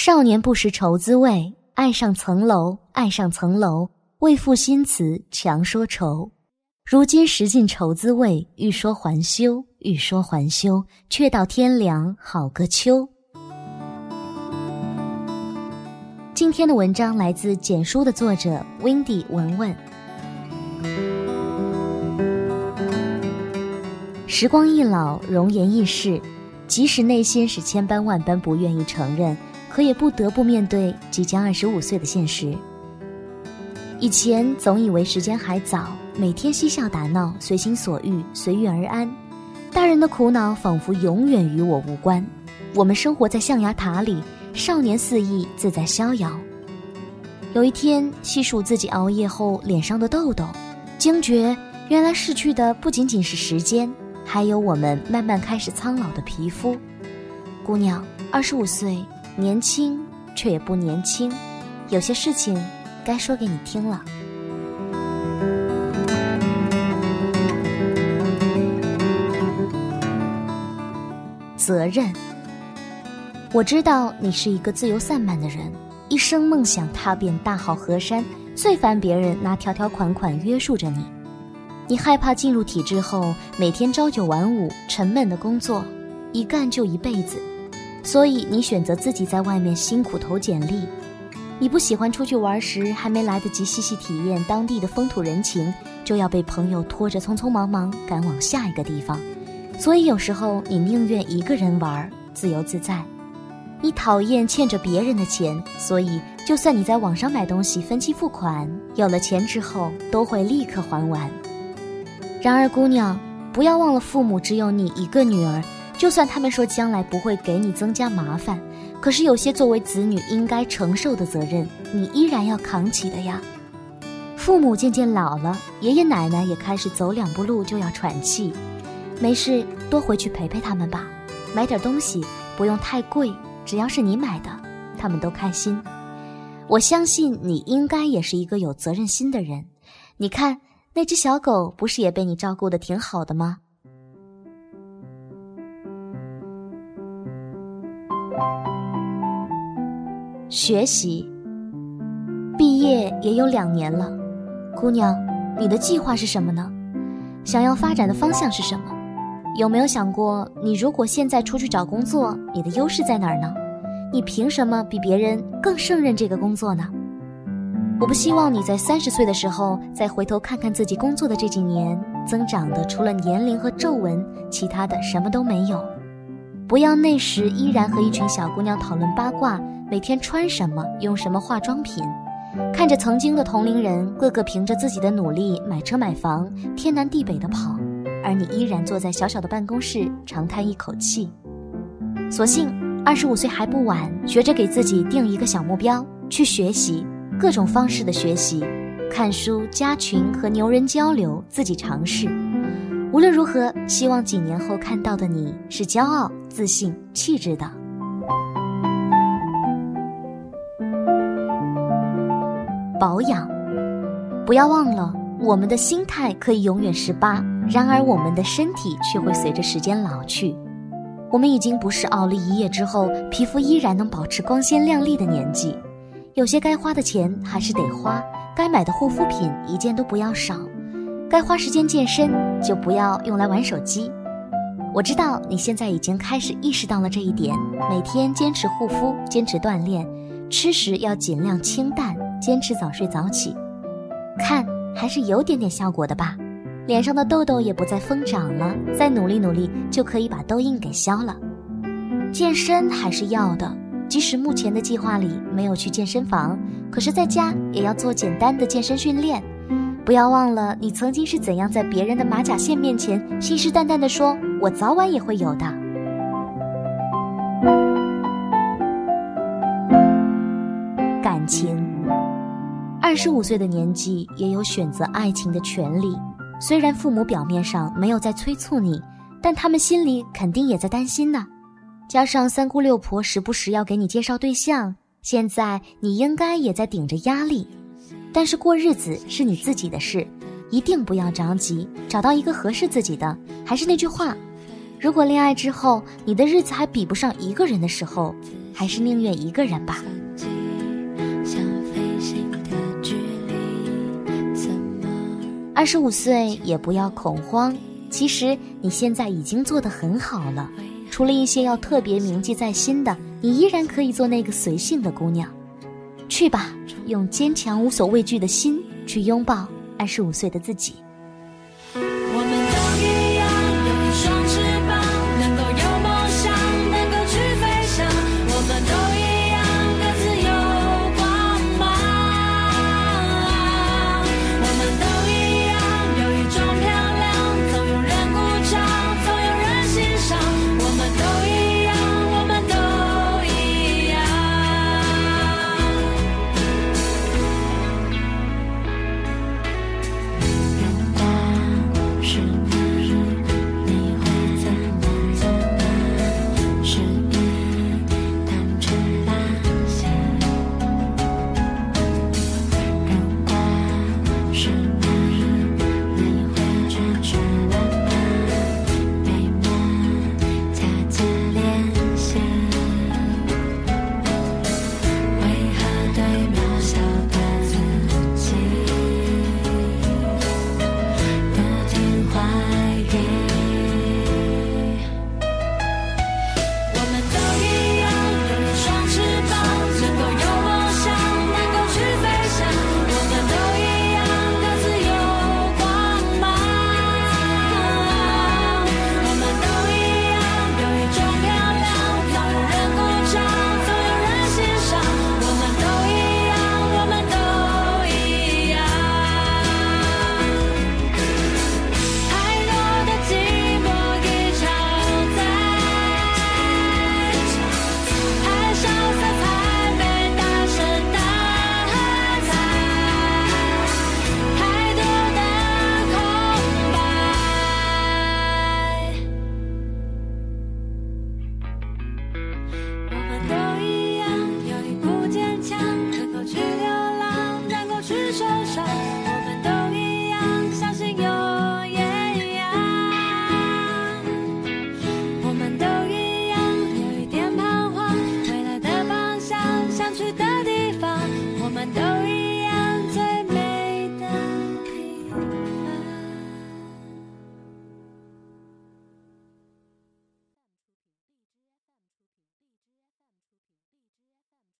少年不识愁滋味，爱上层楼，爱上层楼，为赋新词强说愁。如今识尽愁滋味，欲说还休，欲说还休，却道天凉好个秋。今天的文章来自简书的作者 Windy 文文。时光易老，容颜易逝，即使内心是千般万般不愿意承认。可也不得不面对即将二十五岁的现实。以前总以为时间还早，每天嬉笑打闹，随心所欲，随遇而安。大人的苦恼仿佛永远与我无关。我们生活在象牙塔里，少年肆意，自在逍遥。有一天细数自己熬夜后脸上的痘痘，惊觉原来逝去的不仅仅是时间，还有我们慢慢开始苍老的皮肤。姑娘，二十五岁。年轻，却也不年轻，有些事情该说给你听了。责任。我知道你是一个自由散漫的人，一生梦想踏遍大好河山，最烦别人拿条条款款约束着你。你害怕进入体制后，每天朝九晚五，沉闷的工作，一干就一辈子。所以你选择自己在外面辛苦投简历，你不喜欢出去玩时还没来得及细细体验当地的风土人情，就要被朋友拖着匆匆忙忙赶往下一个地方。所以有时候你宁愿一个人玩，自由自在。你讨厌欠着别人的钱，所以就算你在网上买东西分期付款，有了钱之后都会立刻还完。然而姑娘，不要忘了父母只有你一个女儿。就算他们说将来不会给你增加麻烦，可是有些作为子女应该承受的责任，你依然要扛起的呀。父母渐渐老了，爷爷奶奶也开始走两步路就要喘气，没事多回去陪陪他们吧。买点东西不用太贵，只要是你买的，他们都开心。我相信你应该也是一个有责任心的人。你看那只小狗不是也被你照顾的挺好的吗？学习，毕业也有两年了，姑娘，你的计划是什么呢？想要发展的方向是什么？有没有想过，你如果现在出去找工作，你的优势在哪儿呢？你凭什么比别人更胜任这个工作呢？我不希望你在三十岁的时候再回头看看自己工作的这几年，增长的除了年龄和皱纹，其他的什么都没有。不要那时依然和一群小姑娘讨论八卦。每天穿什么，用什么化妆品，看着曾经的同龄人个个凭着自己的努力买车买房，天南地北的跑，而你依然坐在小小的办公室长叹一口气。所幸二十五岁还不晚，学着给自己定一个小目标，去学习各种方式的学习，看书、加群和牛人交流，自己尝试。无论如何，希望几年后看到的你是骄傲、自信、气质的。保养，不要忘了，我们的心态可以永远十八，然而我们的身体却会随着时间老去。我们已经不是熬了一夜之后皮肤依然能保持光鲜亮丽的年纪。有些该花的钱还是得花，该买的护肤品一件都不要少，该花时间健身就不要用来玩手机。我知道你现在已经开始意识到了这一点，每天坚持护肤，坚持锻炼，吃食要尽量清淡。坚持早睡早起，看还是有点点效果的吧。脸上的痘痘也不再疯长了，再努力努力就可以把痘印给消了。健身还是要的，即使目前的计划里没有去健身房，可是在家也要做简单的健身训练。不要忘了，你曾经是怎样在别人的马甲线面前信誓旦旦地说：“我早晚也会有的。”感情。二十五岁的年纪也有选择爱情的权利，虽然父母表面上没有在催促你，但他们心里肯定也在担心呢。加上三姑六婆时不时要给你介绍对象，现在你应该也在顶着压力。但是过日子是你自己的事，一定不要着急，找到一个合适自己的。还是那句话，如果恋爱之后你的日子还比不上一个人的时候，还是宁愿一个人吧。二十五岁也不要恐慌，其实你现在已经做得很好了。除了一些要特别铭记在心的，你依然可以做那个随性的姑娘。去吧，用坚强无所畏惧的心去拥抱二十五岁的自己。受伤我们都一样相信有艳阳我们都一样有一点彷徨未来的方向想去的地方。我们都